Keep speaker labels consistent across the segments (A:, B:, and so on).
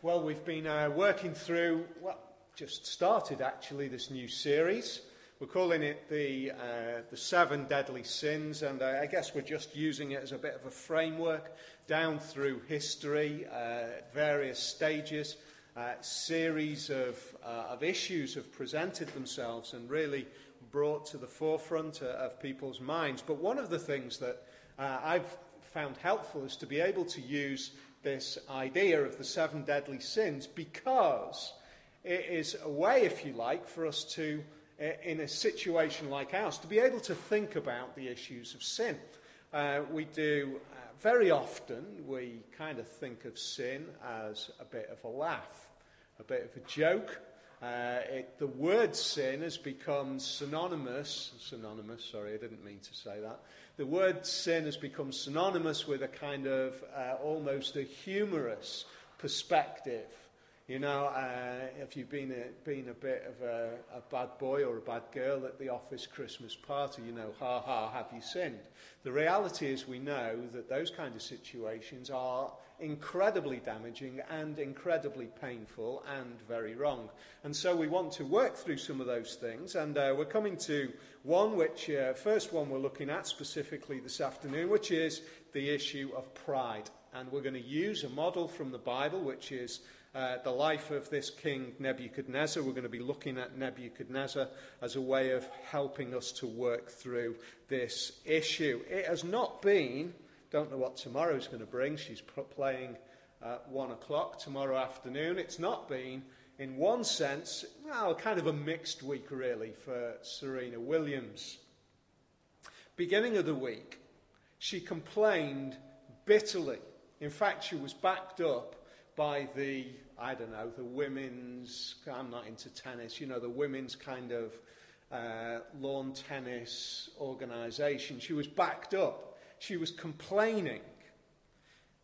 A: Well, we've been uh, working through, well, just started actually, this new series. We're calling it the, uh, the Seven Deadly Sins, and uh, I guess we're just using it as a bit of a framework down through history, uh, various stages. Uh, series of, uh, of issues have presented themselves and really brought to the forefront of people's minds. But one of the things that I've found helpful is to be able to use this idea of the seven deadly sins because it is a way, if you like, for us to, in a situation like ours, to be able to think about the issues of sin. Uh, we do uh, very often, we kind of think of sin as a bit of a laugh, a bit of a joke. Uh, it, the word sin has become synonymous, synonymous, sorry, I didn't mean to say that, the word sin has become synonymous with a kind of uh, almost a humorous perspective. You know, uh, if you've been a, been a bit of a, a bad boy or a bad girl at the office Christmas party, you know, ha ha, have you sinned? The reality is we know that those kind of situations are incredibly damaging and incredibly painful and very wrong. And so we want to work through some of those things. And uh, we're coming to one which, uh, first one we're looking at specifically this afternoon, which is the issue of pride. And we're going to use a model from the Bible, which is uh, the life of this king Nebuchadnezzar. We're going to be looking at Nebuchadnezzar as a way of helping us to work through this issue. It has not been don't know what tomorrow's going to bring. She's playing at one o'clock tomorrow afternoon. It's not been, in one sense, well, kind of a mixed week, really, for Serena Williams. Beginning of the week, she complained bitterly. In fact, she was backed up by the, I don't know, the women's, I'm not into tennis, you know, the women's kind of uh, lawn tennis organisation. She was backed up she was complaining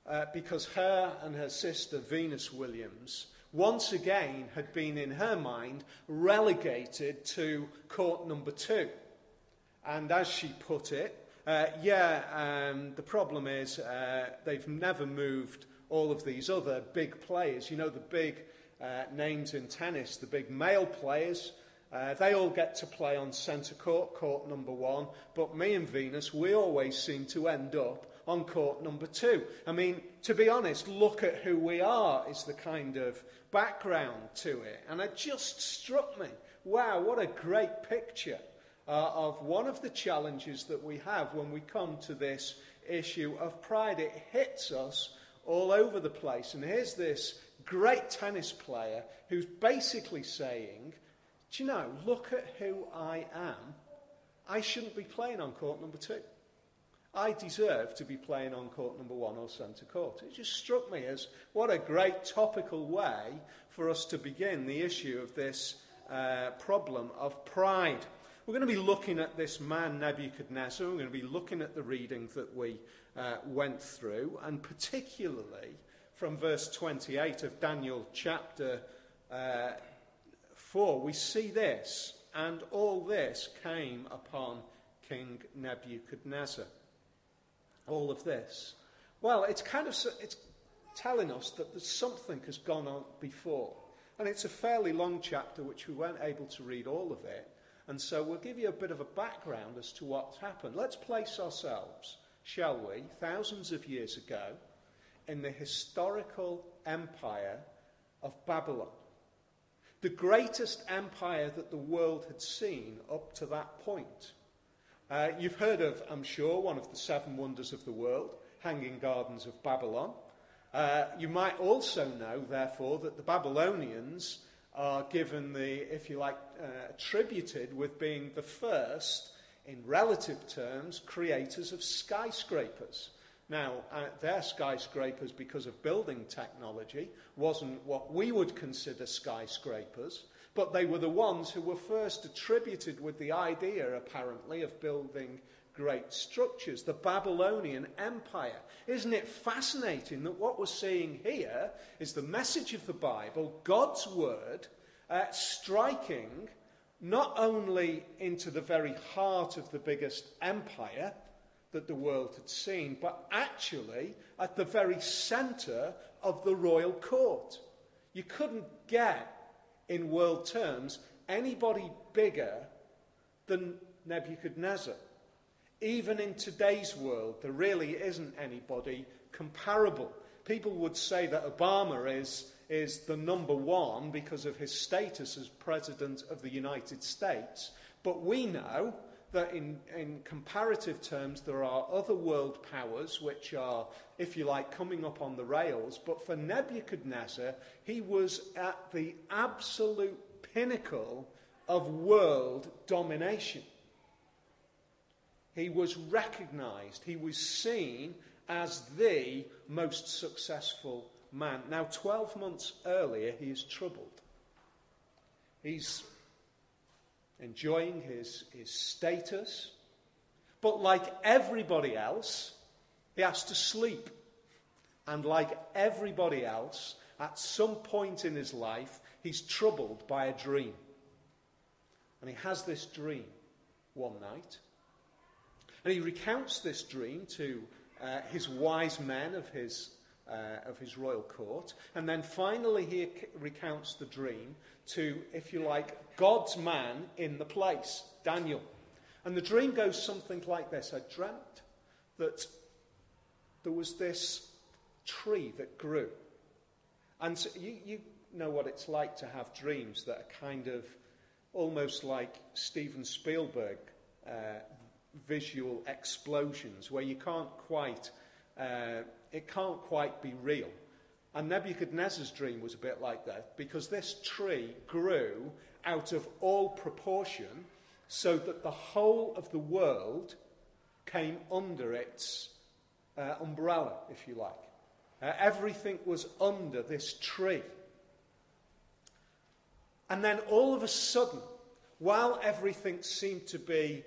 A: uh, because her and her sister, Venus Williams, once again had been, in her mind, relegated to court number two. And as she put it, uh, yeah, um, the problem is uh, they've never moved all of these other big players. You know, the big uh, names in tennis, the big male players uh, they all get to play on centre court, court number one, but me and Venus, we always seem to end up on court number two. I mean, to be honest, look at who we are, is the kind of background to it. And it just struck me wow, what a great picture uh, of one of the challenges that we have when we come to this issue of pride. It hits us all over the place. And here's this great tennis player who's basically saying, do you know, look at who I am. I shouldn't be playing on court number two. I deserve to be playing on court number one or centre court. It just struck me as what a great topical way for us to begin the issue of this uh, problem of pride. We're going to be looking at this man Nebuchadnezzar. We're going to be looking at the reading that we uh, went through, and particularly from verse 28 of Daniel chapter uh, 4, we see this, and all this came upon King Nebuchadnezzar. All of this. Well, it's kind of it's telling us that something has gone on before. And it's a fairly long chapter, which we weren't able to read all of it. And so we'll give you a bit of a background as to what's happened. Let's place ourselves, shall we, thousands of years ago, in the historical empire of Babylon the greatest empire that the world had seen up to that point. Uh, you've heard of, I'm sure, one of the seven wonders of the world, Hanging Gardens of Babylon. Uh, you might also know, therefore, that the Babylonians are given the, if you like, uh, attributed with being the first, in relative terms, creators of skyscrapers. Now, uh, their skyscrapers, because of building technology, wasn't what we would consider skyscrapers, but they were the ones who were first attributed with the idea, apparently, of building great structures. The Babylonian Empire. Isn't it fascinating that what we're seeing here is the message of the Bible, God's Word, uh, striking not only into the very heart of the biggest empire, that the world had seen, but actually at the very center of the royal court. You couldn't get, in world terms, anybody bigger than Nebuchadnezzar. Even in today's world, there really isn't anybody comparable. People would say that Obama is, is the number one because of his status as President of the United States. But we know that in, in comparative terms, there are other world powers which are, if you like, coming up on the rails. But for Nebuchadnezzar, he was at the absolute pinnacle of world domination. He was recognized, he was seen as the most successful man. Now, 12 months earlier, he is troubled. He's enjoying his, his status, but like everybody else, he has to sleep. And like everybody else, at some point in his life, he's troubled by a dream. And he has this dream one night. And he recounts this dream to uh, his wise men of his, uh, of his royal court. And then finally, he recounts the dream to, if you like, God's man in the place, Daniel. And the dream goes something like this I dreamt that there was this tree that grew. And so you, you know what it's like to have dreams that are kind of almost like Steven Spielberg uh, visual explosions where you can't quite, uh, it can't quite be real. And Nebuchadnezzar's dream was a bit like that because this tree grew out of all proportion so that the whole of the world came under its uh, umbrella, if you like. Uh, everything was under this tree. And then all of a sudden, while everything seemed to be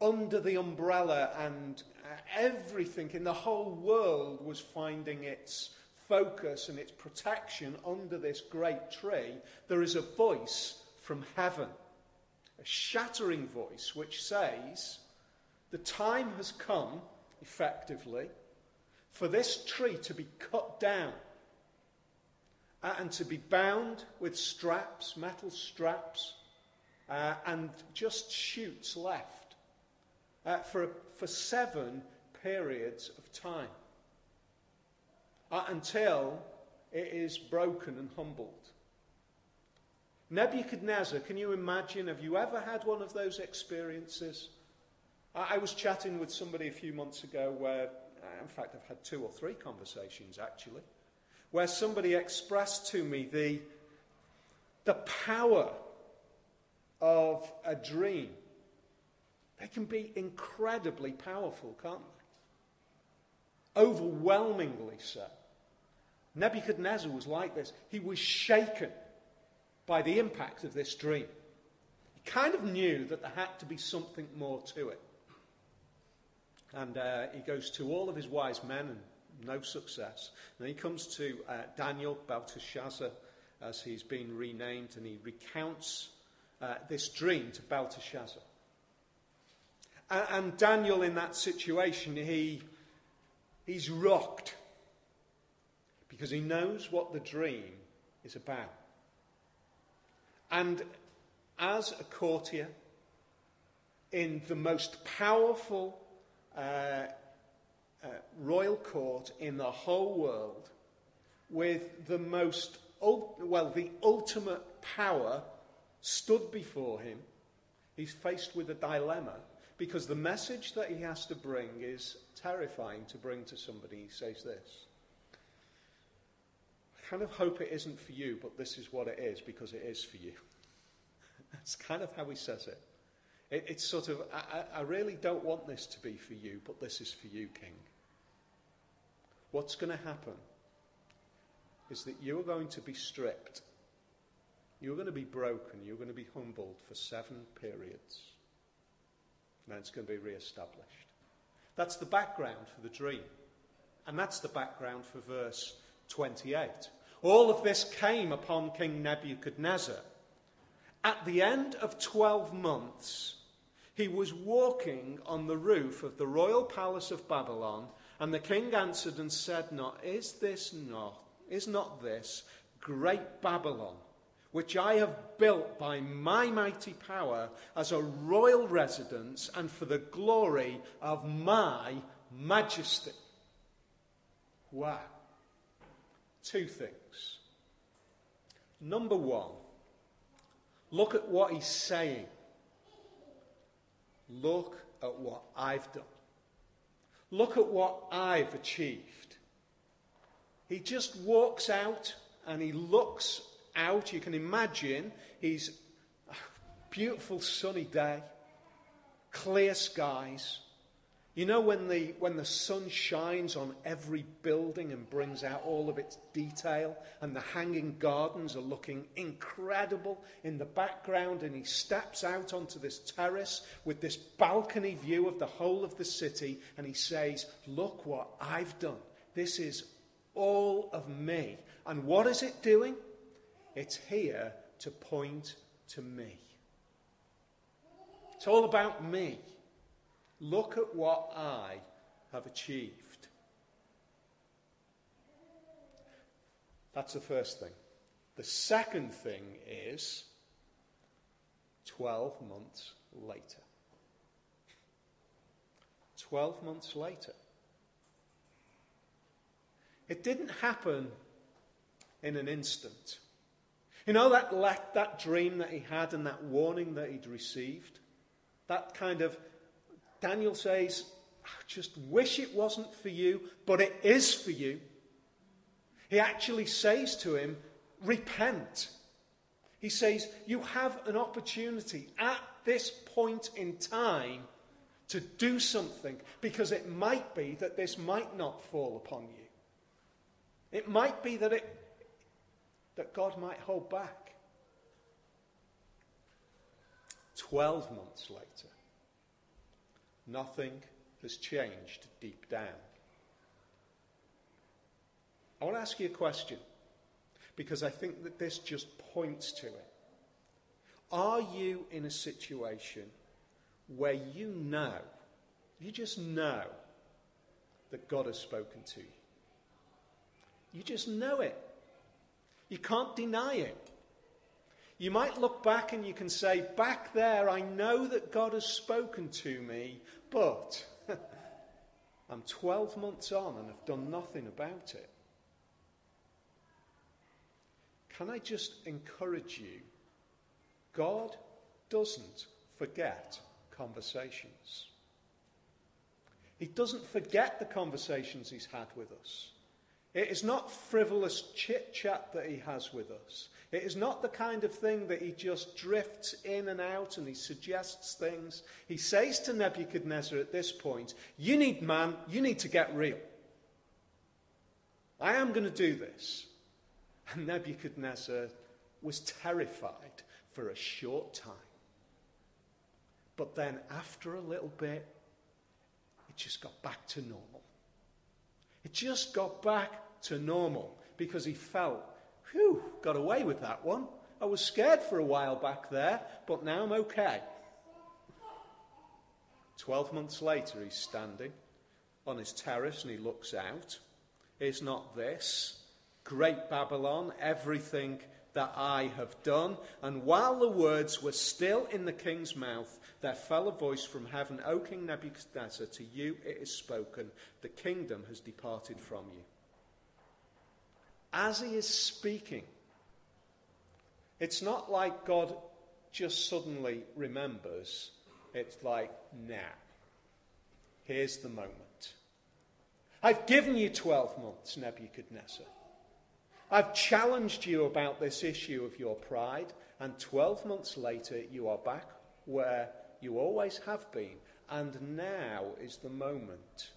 A: under the umbrella and uh, everything in the whole world was finding its focus and its protection under this great tree, there is a voice from heaven, a shattering voice which says, The time has come, effectively, for this tree to be cut down uh, and to be bound with straps, metal straps, uh, and just shoots left uh, for, for seven periods of time uh, until it is broken and humbled. Nebuchadnezzar, can you imagine? Have you ever had one of those experiences? I, I was chatting with somebody a few months ago where, uh, in fact, I've had two or three conversations actually, where somebody expressed to me the, the power of a dream they can be incredibly powerful, can't they? Overwhelmingly so. Nebuchadnezzar was like this. He was shaken by the impact of this dream. He kind of knew that there had to be something more to it. And uh, he goes to all of his wise men and no success. And then he comes to uh, Daniel, Belteshazzar, as he's been renamed, and he recounts uh, this dream to Belteshazzar. And Daniel, in that situation, he, he's rocked because he knows what the dream is about. And as a courtier in the most powerful uh, uh, royal court in the whole world, with the most, well, the ultimate power stood before him, he's faced with a dilemma because the message that he has to bring is terrifying to bring to somebody. He says this I kind of hope it isn't for you, but this is what it is because it is for you. That's kind of how he says it. it it's sort of, I, I really don't want this to be for you, but this is for you, King. What's going to happen is that you are going to be stripped. You're going to be broken. You're going to be humbled for seven periods then it's going to be re-established. That's the background for the dream. And that's the background for verse 28. All of this came upon King Nebuchadnezzar. At the end of 12 months, he was walking on the roof of the royal palace of Babylon, and the king answered and said, Not, is this not, is not this great Babylon, which I have built by my mighty power as a royal residence and for the glory of my majesty? Wow. Two things. Number one, look at what he's saying. Look at what I've done. Look at what I've achieved. He just walks out and he looks out. You can imagine he's a beautiful sunny day, clear skies. You know, when the, when the sun shines on every building and brings out all of its detail, and the hanging gardens are looking incredible in the background, and he steps out onto this terrace with this balcony view of the whole of the city, and he says, Look what I've done. This is all of me. And what is it doing? It's here to point to me. It's all about me. Look at what I have achieved. That's the first thing. The second thing is 12 months later. 12 months later. It didn't happen in an instant. You know that, that dream that he had and that warning that he'd received? That kind of Daniel says, I just wish it wasn't for you, but it is for you. He actually says to him, Repent. He says, You have an opportunity at this point in time to do something because it might be that this might not fall upon you. It might be that, it, that God might hold back. Twelve months later, Nothing has changed deep down. I want to ask you a question because I think that this just points to it. Are you in a situation where you know, you just know that God has spoken to you? You just know it. You can't deny it. You might look back and you can say, Back there, I know that God has spoken to me, but I'm 12 months on and I've done nothing about it. Can I just encourage you? God doesn't forget conversations. He doesn't forget the conversations he's had with us. It is not frivolous chit chat that he has with us. It is not the kind of thing that he just drifts in and out and he suggests things. He says to Nebuchadnezzar at this point, You need, man, you need to get real. I am going to do this. And Nebuchadnezzar was terrified for a short time. But then, after a little bit, it just got back to normal. It just got back to normal because he felt whew, got away with that one. I was scared for a while back there, but now I'm okay. Twelve months later, he's standing on his terrace and he looks out. Is not this great Babylon everything that I have done? And while the words were still in the king's mouth, there fell a voice from heaven, O King Nebuchadnezzar, to you it is spoken, the kingdom has departed from you as he is speaking, it's not like God just suddenly remembers. It's like, now, here's the moment. I've given you 12 months, Nebuchadnezzar. I've challenged you about this issue of your pride, and 12 months later, you are back where you always have been. And now is the moment.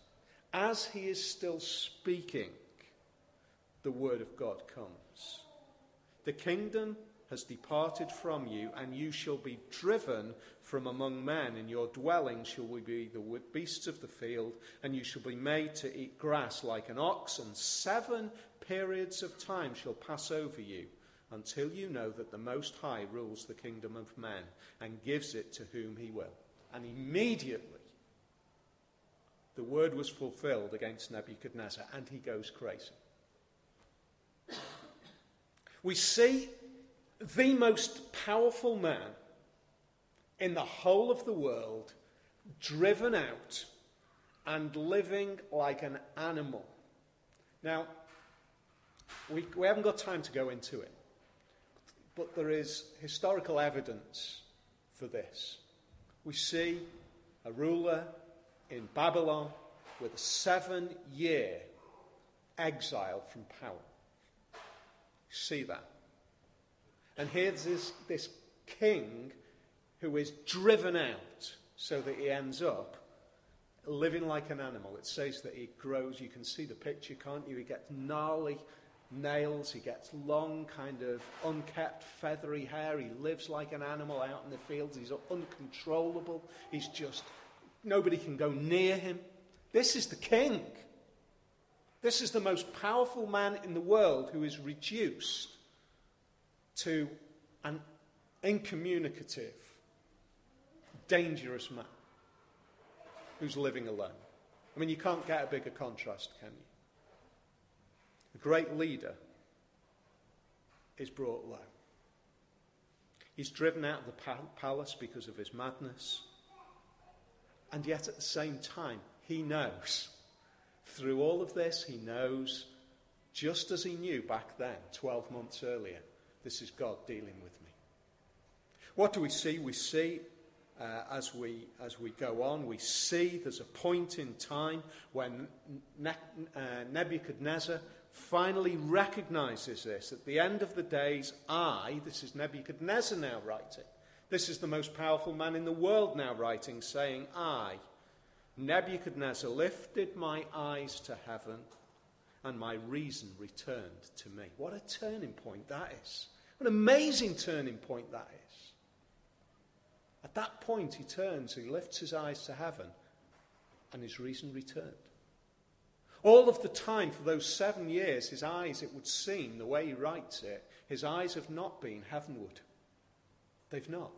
A: As he is still speaking, the word of God comes. The kingdom has departed from you, and you shall be driven from among men. In your dwelling shall we be the beasts of the field, and you shall be made to eat grass like an ox, and seven periods of time shall pass over you until you know that the Most High rules the kingdom of men and gives it to whom he will. And immediately the word was fulfilled against Nebuchadnezzar, and he goes crazy. We see the most powerful man in the whole of the world driven out and living like an animal. Now, we, we haven't got time to go into it, but there is historical evidence for this. We see a ruler in Babylon with a seven year exile from power. See that? And here's this, this king who is driven out so that he ends up living like an animal. It says that he grows. You can see the picture, can't you? He gets gnarly nails. He gets long, kind of unkept, feathery hair. He lives like an animal out in the fields. He's uncontrollable. He's just, nobody can go near him. This is the king. This is the most powerful man in the world who is reduced to an incommunicative, dangerous man who's living alone. I mean, you can't get a bigger contrast, can you? Great leader is brought low. He's driven out of the palace because of his madness. And yet, at the same time, he knows. Through all of this, he knows, just as he knew back then, 12 months earlier, this is God dealing with me. What do we see? We see uh, as, we, as we go on, we see there's a point in time when ne- uh, Nebuchadnezzar finally recognizes this. At the end of the days, I, this is Nebuchadnezzar now writing, this is the most powerful man in the world now writing, saying, I, Nebuchadnezzar, lifted my eyes to heaven and my reason returned to me. What a turning point that is. What an amazing turning point that is. At that point, he turns, he lifts his eyes to heaven, and his reason returned. All of the time, for those seven years, his eyes, it would seem, the way he writes it, his eyes have not been heavenward. They've not.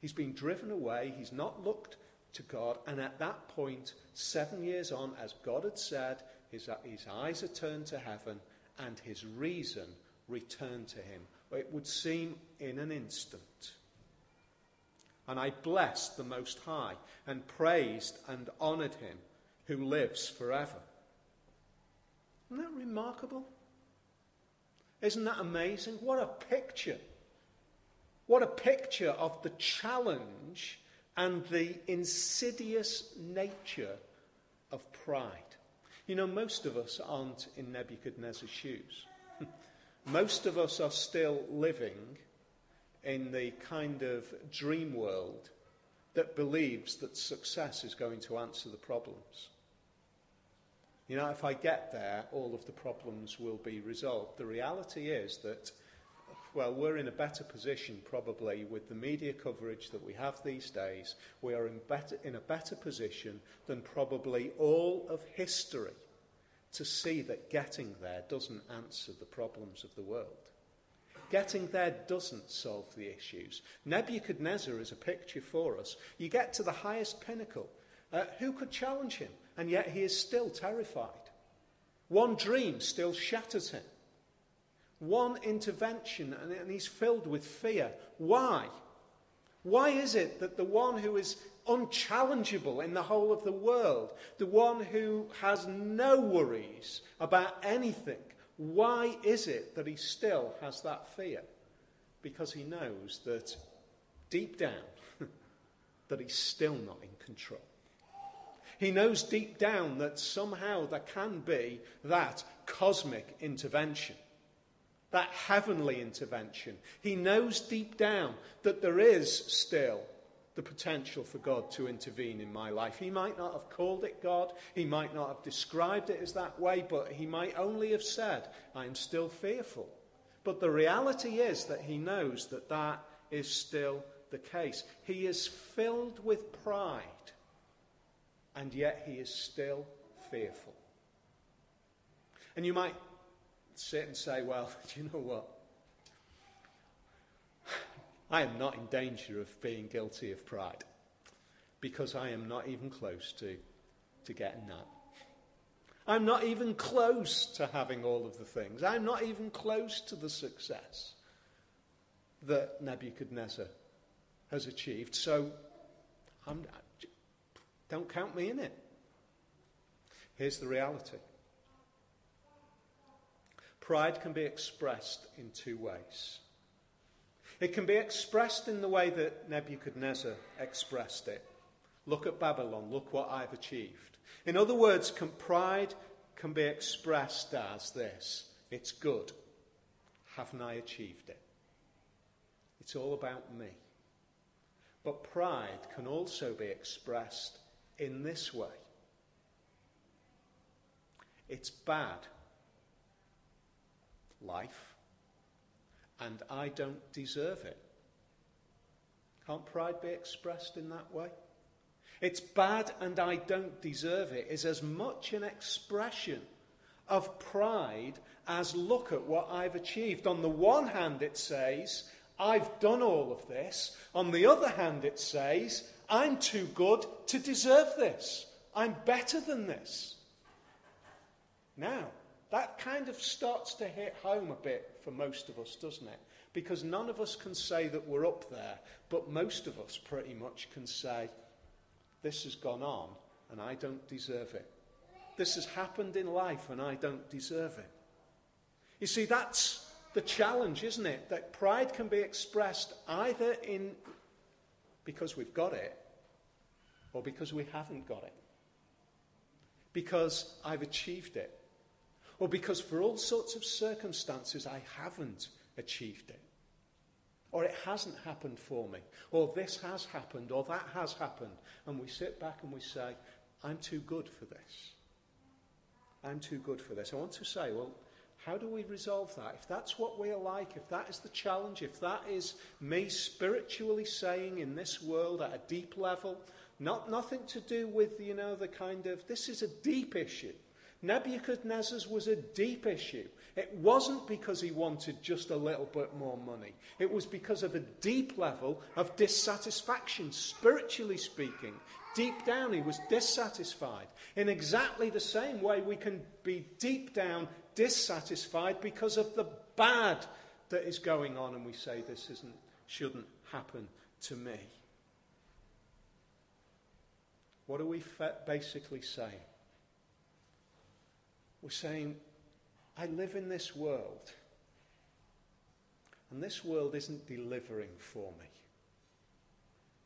A: He's been driven away, he's not looked to God, and at that point, seven years on, as God had said, his, his eyes are turned to heaven, and his reason returned to him. It would seem in an instant. And I blessed the Most High, and praised and honoured him who lives forever. Isn't that remarkable? Isn't that amazing? What a picture. What a picture of the challenge and the insidious nature of pride. You know, most of us aren't in Nebuchadnezzar's shoes. most of us are still living in the kind of dream world that believes that success is going to answer the problems. You know, if I get there, all of the problems will be resolved. The reality is that, well, we're in a better position probably with the media coverage that we have these days. We are in, better, in a better position than probably all of history to see that getting there doesn't answer the problems of the world. Getting there doesn't solve the issues. Nebuchadnezzar is a picture for us. You get to the highest pinnacle. Uh, who could challenge him? And yet he is still terrified. One dream still shatters him. One intervention, and he's filled with fear. Why? Why is it that the one who is unchallengeable in the whole of the world, the one who has no worries about anything, why is it that he still has that fear? Because he knows that deep down, that he's still not in control. He knows deep down that somehow there can be that cosmic intervention, that heavenly intervention. He knows deep down that there is still the potential for God to intervene in my life. He might not have called it God, he might not have described it as that way, but he might only have said, I am still fearful. But the reality is that he knows that that is still the case. He is filled with pride and yet he is still fearful. And you might sit and say, well, do you know what? I am not in danger of being guilty of pride because I am not even close to, to getting that. I'm not even close to having all of the things. I'm not even close to the success that Nebuchadnezzar has achieved. So I'm, don't count me in it. Here's the reality pride can be expressed in two ways. It can be expressed in the way that Nebuchadnezzar expressed it. Look at Babylon, look what I've achieved. In other words, can, pride can be expressed as this it's good. Haven't I achieved it? It's all about me. But pride can also be expressed in this way it's bad life, and I don't deserve it. Can't pride be expressed in that way? It's bad and I don't deserve it is as much an expression of pride as look at what I've achieved. On the one hand, it says, I've done all of this. On the other hand, it says, I'm too good to deserve this. I'm better than this. Now, that kind of starts to hit home a bit for most of us, doesn't it? Because none of us can say that we're up there, but most of us pretty much can say, this has gone on and I don't deserve it. This has happened in life and I don't deserve it. You see, that's the challenge, isn't it? That pride can be expressed either in because we've got it or because we haven't got it. Because I've achieved it. Or because for all sorts of circumstances I haven't achieved it. Or it hasn't happened for me. Or this has happened. Or that has happened. And we sit back and we say, I'm too good for this. I'm too good for this. I want to say, well, how do we resolve that? If that's what we are like, if that is the challenge, if that is me spiritually saying in this world at a deep level, not nothing to do with, you know, the kind of, this is a deep issue. Nebuchadnezzar's was a deep issue. It wasn't because he wanted just a little bit more money. It was because of a deep level of dissatisfaction, spiritually speaking. Deep down, he was dissatisfied. In exactly the same way, we can be deep down dissatisfied because of the bad that is going on, and we say this isn't, shouldn't happen to me. What are we basically saying? We're saying, I live in this world, and this world isn't delivering for me.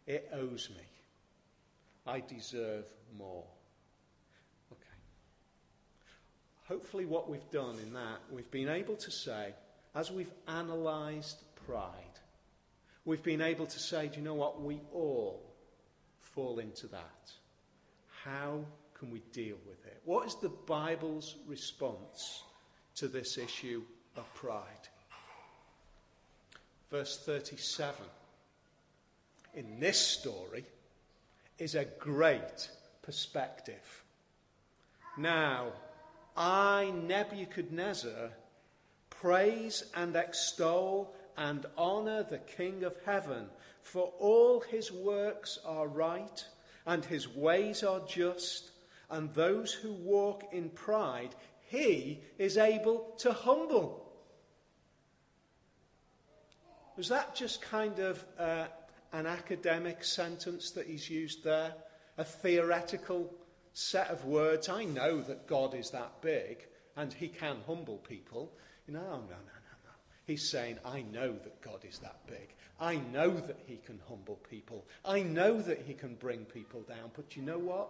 A: It owes me. I deserve more. Okay. Hopefully, what we've done in that, we've been able to say, as we've analysed pride, we've been able to say, do you know what? We all fall into that. How can we deal with it? What is the Bible's response to this issue of pride? Verse 37 in this story is a great perspective. Now, I, Nebuchadnezzar, praise and extol and honour the King of heaven, for all his works are right and his ways are just and those who walk in pride, he is able to humble. Was that just kind of uh, an academic sentence that he's used there? A theoretical set of words? I know that God is that big and he can humble people. No, no, no, no, no. He's saying, I know that God is that big. I know that he can humble people. I know that he can bring people down. But you know what?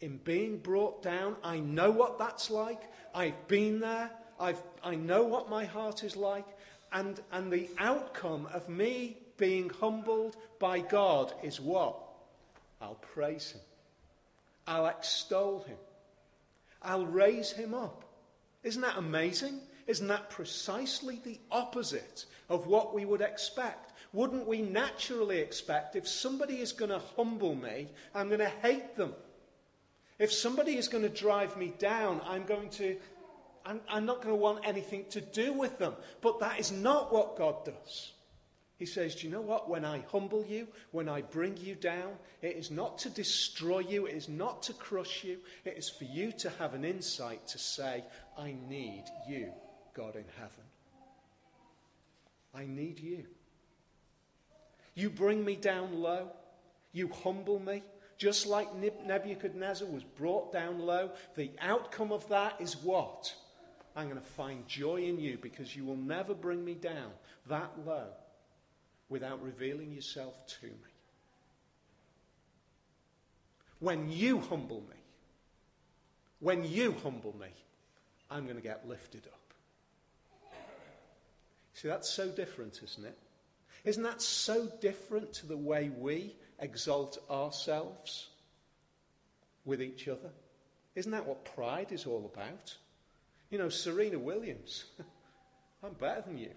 A: in being brought down. I know what that's like. I've been there. I've, I know what my heart is like. And, and the outcome of me being humbled by God is what? I'll praise Him. I'll extol Him. I'll raise Him up. Isn't that amazing? Isn't that precisely the opposite of what we would expect? Wouldn't we naturally expect if somebody is going to humble me, I'm going to hate them? If somebody is going to drive me down, I'm going to I'm, I'm, not going to want anything to do with them. But that is not what God does. He says, Do you know what? When I humble you, when I bring you down, it is not to destroy you, it is not to crush you, it is for you to have an insight to say, I need you, God in heaven. I need you. You bring me down low, you humble me. Just like Nebuchadnezzar was brought down low, the outcome of that is what? I'm going to find joy in you because you will never bring me down that low without revealing yourself to me. When you humble me, when you humble me, I'm going to get lifted up. See, that's so different, isn't it? Isn't that so different to the way we exalt ourselves with each other? Isn't that what pride is all about? You know, Serena Williams, I'm better than you.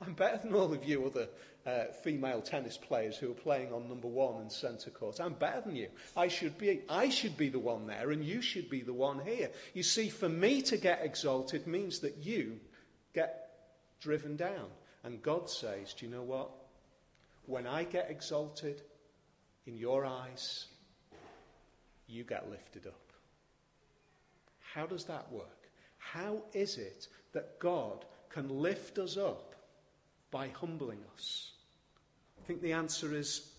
A: I'm better than all of you other uh, female tennis players who are playing on number one and centre court. I'm better than you. I should, be, I should be the one there, and you should be the one here. You see, for me to get exalted means that you get driven down. And God says, Do you know what? When I get exalted in your eyes, you get lifted up. How does that work? How is it that God can lift us up by humbling us? I think the answer is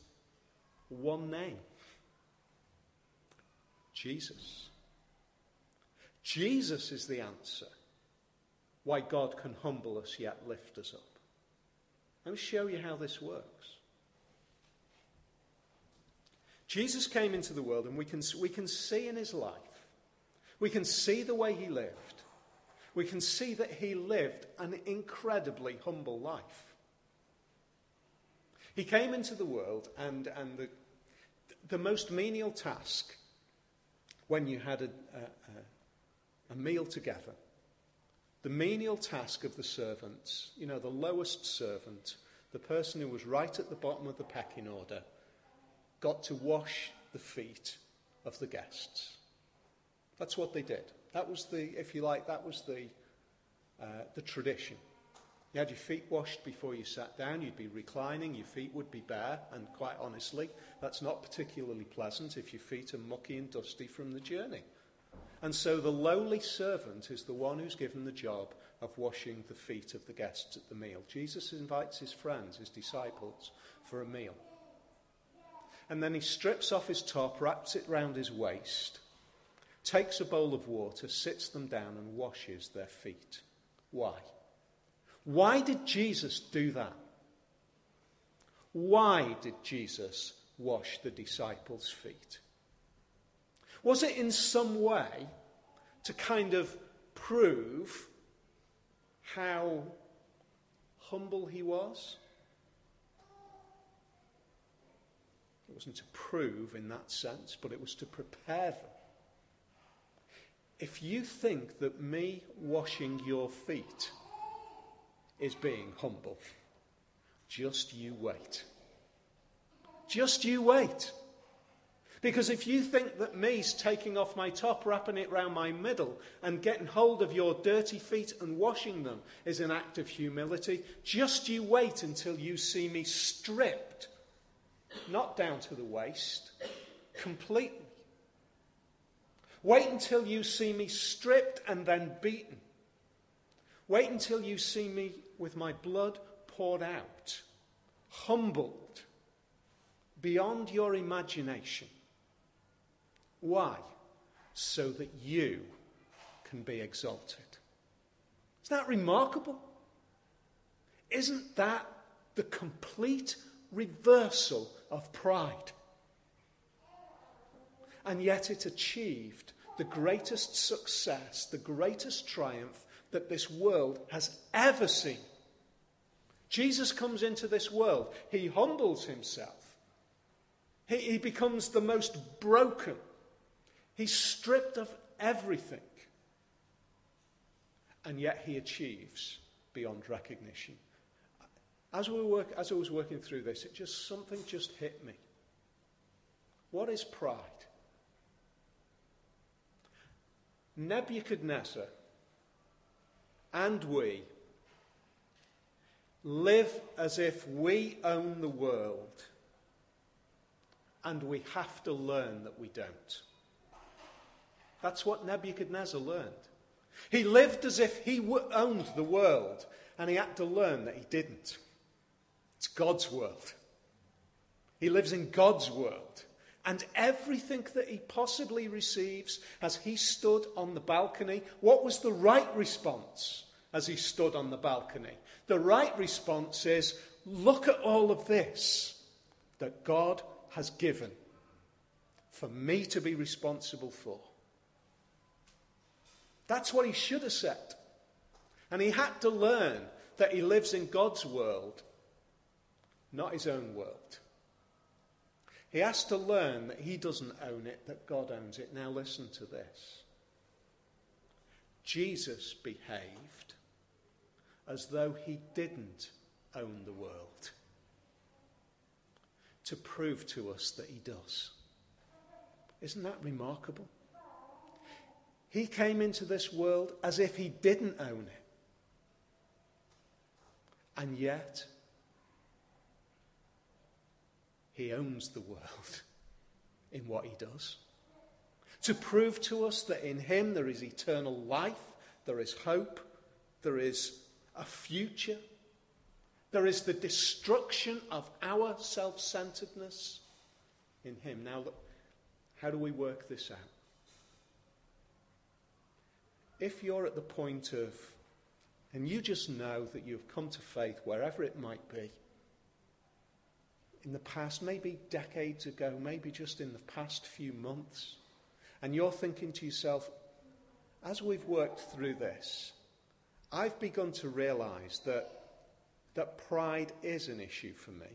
A: one name Jesus. Jesus is the answer why God can humble us yet lift us up. Let me show you how this works. Jesus came into the world, and we can, we can see in his life, we can see the way he lived, we can see that he lived an incredibly humble life. He came into the world, and, and the, the most menial task when you had a, a, a meal together, the menial task of the servants, you know, the lowest servant, the person who was right at the bottom of the pecking order, got to wash the feet of the guests. That's what they did. That was the, if you like, that was the, uh, the tradition. You had your feet washed before you sat down, you'd be reclining, your feet would be bare, and quite honestly, that's not particularly pleasant if your feet are mucky and dusty from the journey. And so the lowly servant is the one who's given the job of washing the feet of the guests at the meal. Jesus invites his friends, his disciples, for a meal. And then he strips off his top, wraps it round his waist, takes a bowl of water, sits them down, and washes their feet. Why? Why did Jesus do that? Why did Jesus wash the disciples' feet? Was it in some way to kind of prove how humble he was? It wasn't to prove in that sense, but it was to prepare them. If you think that me washing your feet is being humble. Just you wait. Just you wait. Because if you think that me's taking off my top, wrapping it round my middle, and getting hold of your dirty feet and washing them is an act of humility, just you wait until you see me stripped, not down to the waist, completely. Wait until you see me stripped and then beaten. Wait until you see me with my blood poured out, humbled beyond your imagination. Why? So that you can be exalted. Isn't that remarkable? Isn't that the complete reversal of pride? And yet it achieved the greatest success, the greatest triumph that this world has ever seen. Jesus comes into this world, he humbles himself, he, he becomes the most broken, he's stripped of everything, and yet he achieves beyond recognition. As, we work, as I was working through this, it just something just hit me. What is pride? Nebuchadnezzar and we live as if we own the world, and we have to learn that we don't. That's what Nebuchadnezzar learned. He lived as if he owned the world, and he had to learn that he didn't. It's God's world. He lives in God's world. And everything that he possibly receives as he stood on the balcony, what was the right response as he stood on the balcony? The right response is look at all of this that God has given for me to be responsible for. That's what he should have said. And he had to learn that he lives in God's world, not his own world. He has to learn that he doesn't own it, that God owns it. Now, listen to this. Jesus behaved as though he didn't own the world to prove to us that he does. Isn't that remarkable? He came into this world as if he didn't own it. And yet, he owns the world in what he does. To prove to us that in him there is eternal life, there is hope, there is a future, there is the destruction of our self centeredness in him. Now, how do we work this out? If you're at the point of, and you just know that you've come to faith wherever it might be, in the past, maybe decades ago, maybe just in the past few months, and you're thinking to yourself, as we've worked through this, I've begun to realize that, that pride is an issue for me.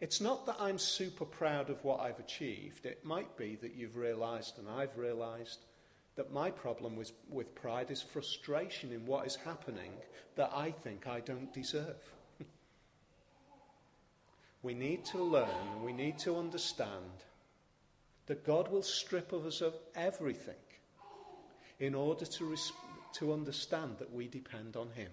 A: It's not that I'm super proud of what I've achieved. It might be that you've realized, and I've realized, that my problem with, with pride is frustration in what is happening that I think I don't deserve. we need to learn and we need to understand that God will strip of us of everything in order to, res- to understand that we depend on Him.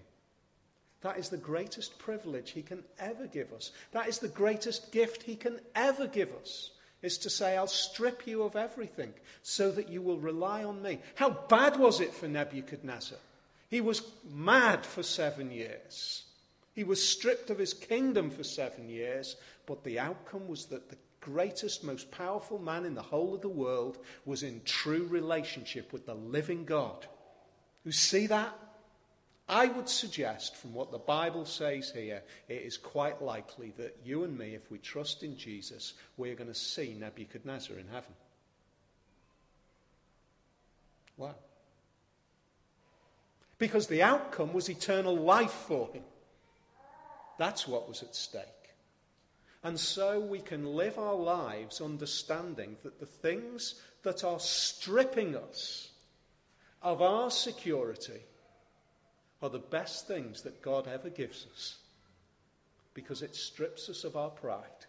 A: That is the greatest privilege He can ever give us. That is the greatest gift He can ever give us. Is to say, I'll strip you of everything so that you will rely on me. How bad was it for Nebuchadnezzar? He was mad for seven years. He was stripped of his kingdom for seven years, but the outcome was that the greatest, most powerful man in the whole of the world was in true relationship with the living God. You see that? I would suggest, from what the Bible says here, it is quite likely that you and me, if we trust in Jesus, we're going to see Nebuchadnezzar in heaven. Wow. Because the outcome was eternal life for him. That's what was at stake. And so we can live our lives understanding that the things that are stripping us of our security are the best things that God ever gives us because it strips us of our pride.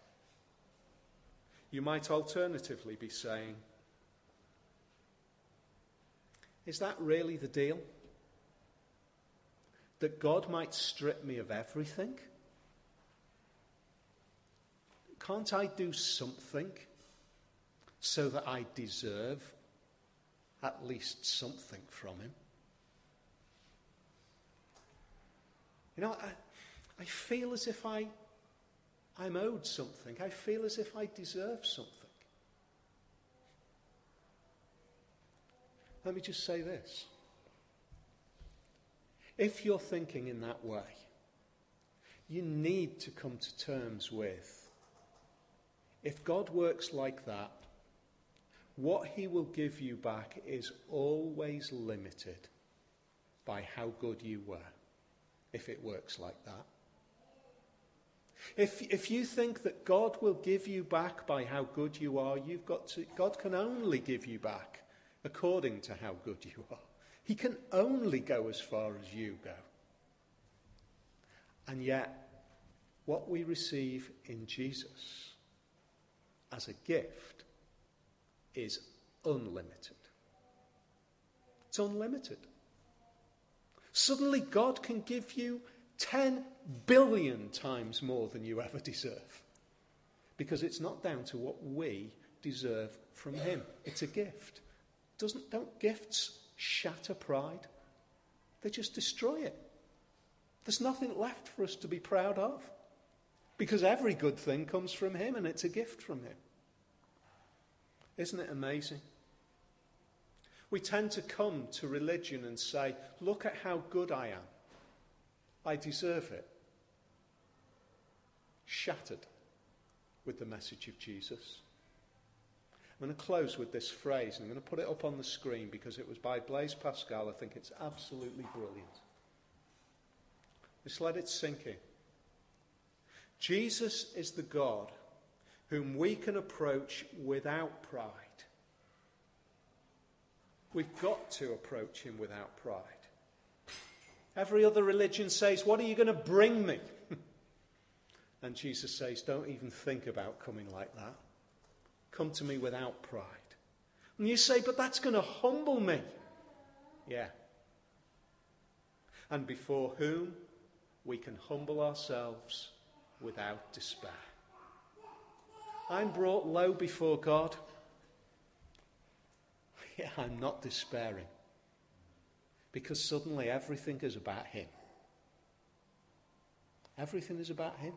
A: You might alternatively be saying, Is that really the deal? That God might strip me of everything? Can't I do something so that I deserve at least something from Him? You know, I, I feel as if I, I'm owed something. I feel as if I deserve something. Let me just say this. If you're thinking in that way, you need to come to terms with if God works like that, what he will give you back is always limited by how good you were, if it works like that. If, if you think that God will give you back by how good you are, you've got to, God can only give you back according to how good you are. He can only go as far as you go. And yet, what we receive in Jesus as a gift is unlimited. It's unlimited. Suddenly, God can give you 10 billion times more than you ever deserve. Because it's not down to what we deserve from Him, it's a gift. Doesn't, don't gifts shatter pride? They just destroy it. There's nothing left for us to be proud of. Because every good thing comes from Him and it's a gift from Him. Isn't it amazing? We tend to come to religion and say, Look at how good I am. I deserve it. Shattered with the message of Jesus. I'm going to close with this phrase, and I'm going to put it up on the screen because it was by Blaise Pascal. I think it's absolutely brilliant. Just let it sink in. Jesus is the God whom we can approach without pride. We've got to approach him without pride. Every other religion says, What are you going to bring me? and Jesus says, Don't even think about coming like that. Come to me without pride. And you say, But that's going to humble me. Yeah. And before whom we can humble ourselves without despair. I'm brought low before God. I'm not despairing. Because suddenly everything is about Him. Everything is about Him.